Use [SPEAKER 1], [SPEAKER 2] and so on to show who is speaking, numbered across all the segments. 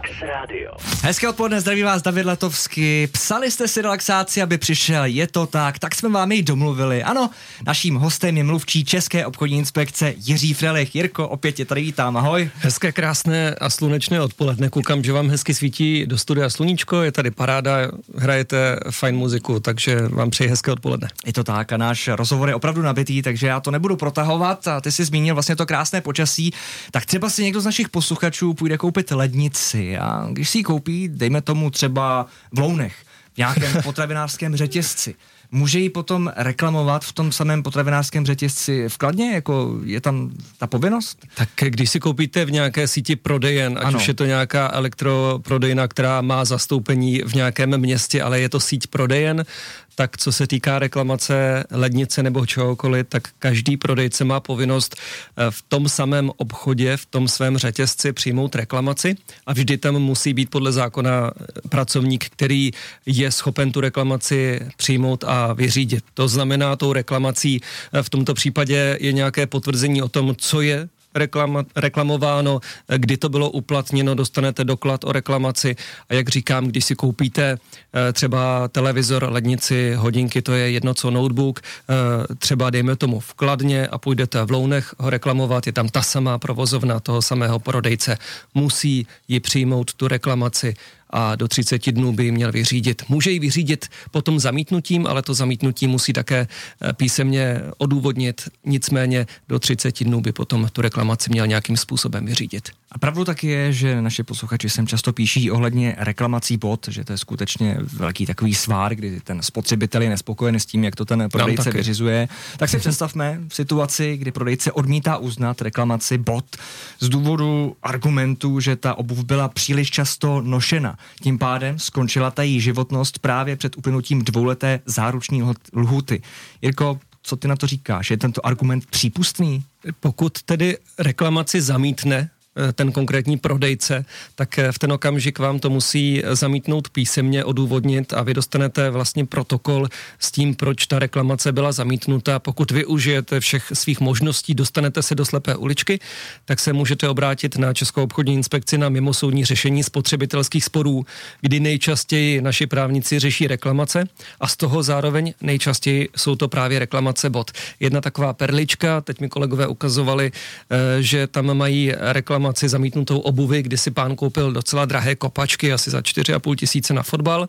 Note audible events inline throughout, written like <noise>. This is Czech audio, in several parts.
[SPEAKER 1] Relax Radio.
[SPEAKER 2] Hezké odpoledne, zdraví vás David Letovsky. Psali jste si relaxáci, aby přišel, je to tak, tak jsme vám ji domluvili. Ano, naším hostem je mluvčí České obchodní inspekce Jiří Frelich. Jirko, opět je tady vítám, ahoj.
[SPEAKER 3] Hezké, krásné a slunečné odpoledne. Koukám, že vám hezky svítí do studia sluníčko, je tady paráda, hrajete fajn muziku, takže vám přeji hezké odpoledne.
[SPEAKER 2] Je to tak a náš rozhovor je opravdu nabitý, takže já to nebudu protahovat a ty jsi zmínil vlastně to krásné počasí, tak třeba si někdo z našich posluchačů půjde koupit lednici a když si ji koupí, dejme tomu třeba v Lounech, nějakém <laughs> potravinářském řetězci, může ji potom reklamovat v tom samém potravinářském řetězci vkladně, jako je tam ta povinnost?
[SPEAKER 3] Tak když si koupíte v nějaké síti prodejen, ať ano. už je to nějaká elektroprodejna, která má zastoupení v nějakém městě, ale je to síť prodejen, tak co se týká reklamace lednice nebo čehokoliv, tak každý prodejce má povinnost eh, v tom samém obchodě, v tom svém řetězci přijmout reklamaci a vždy tam musí být podle zákona eh, pracovník, který je schopen tu reklamaci přijmout a vyřídit. To znamená, tou reklamací eh, v tomto případě je nějaké potvrzení o tom, co je reklama, reklamováno, kdy to bylo uplatněno, dostanete doklad o reklamaci. A jak říkám, když si koupíte eh, třeba televizor, lednici, hodinky, to je jedno co notebook, eh, třeba dejme tomu vkladně a půjdete v Lounech ho reklamovat, je tam ta samá provozovna toho samého prodejce, musí ji přijmout tu reklamaci a do 30 dnů by ji měl vyřídit. Může ji vyřídit potom zamítnutím, ale to zamítnutí musí také eh, písemně odůvodnit, nicméně do 30 dnů by potom tu reklamaci měl nějakým způsobem vyřídit.
[SPEAKER 2] A pravdu taky je, že naši posluchači sem často píší ohledně reklamací bod, že to je skutečně velký takový svár, kdy ten spotřebitel je nespokojený s tím, jak to ten prodejce vyřizuje. Tak si <laughs> představme situaci, kdy prodejce odmítá uznat reklamaci bod z důvodu argumentu, že ta obuv byla příliš často nošena. Tím pádem skončila ta její životnost právě před uplynutím dvouleté záruční lhuty. Jirko, co ty na to říkáš? Je tento argument přípustný?
[SPEAKER 3] Pokud tedy reklamaci zamítne ten konkrétní prodejce, tak eh, v ten okamžik vám to musí zamítnout písemně, odůvodnit a vy dostanete vlastně protokol s tím, proč ta reklamace byla zamítnuta. Pokud využijete všech svých možností, dostanete se do slepé uličky, tak se můžete obrátit na Českou obchodní inspekci na mimosoudní řešení spotřebitelských sporů, kdy nejčastěji naši právníci řeší reklamace a z toho zároveň nejčastěji jsou to právě reklamace bod. Jedna taková perlička, teď mi kolegové ukazovali, eh, že tam mají reklamace reklamaci zamítnutou obuvy, kdy si pán koupil docela drahé kopačky, asi za 4,5 tisíce na fotbal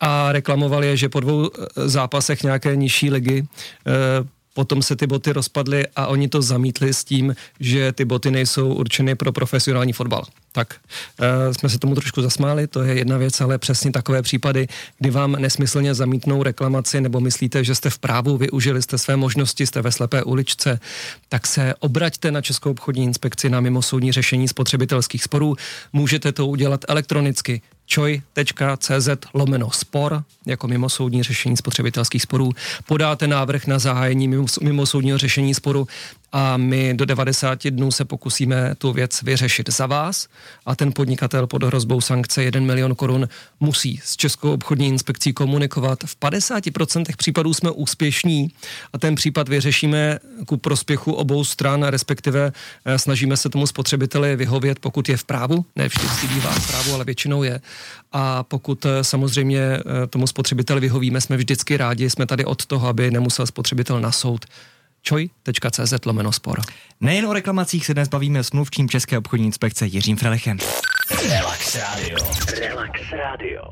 [SPEAKER 3] a reklamoval je, že po dvou eh, zápasech nějaké nižší ligy eh, potom se ty boty rozpadly a oni to zamítli s tím, že ty boty nejsou určeny pro profesionální fotbal. Tak e, jsme se tomu trošku zasmáli, to je jedna věc, ale přesně takové případy, kdy vám nesmyslně zamítnou reklamaci nebo myslíte, že jste v právu, využili jste své možnosti, jste ve slepé uličce, tak se obraťte na Českou obchodní inspekci na mimosoudní řešení spotřebitelských sporů. Můžete to udělat elektronicky čoj.cz lomeno spor, jako mimosoudní řešení spotřebitelských sporů. Podáte návrh na zahájení mimosoudního řešení sporu a my do 90 dnů se pokusíme tu věc vyřešit za vás a ten podnikatel pod hrozbou sankce 1 milion korun musí s Českou obchodní inspekcí komunikovat. V 50% případů jsme úspěšní a ten případ vyřešíme ku prospěchu obou stran, respektive eh, snažíme se tomu spotřebiteli vyhovět, pokud je v právu, ne vždycky bývá v právu, ale většinou je. A pokud eh, samozřejmě eh, tomu spotřebiteli vyhovíme, jsme vždycky rádi, jsme tady od toho, aby nemusel spotřebitel na soud čoj.cz lomeno spor.
[SPEAKER 2] Nejen o reklamacích se dnes bavíme s mluvčím České obchodní inspekce Jiřím Frelechem.
[SPEAKER 1] Relax Radio. Relax Radio.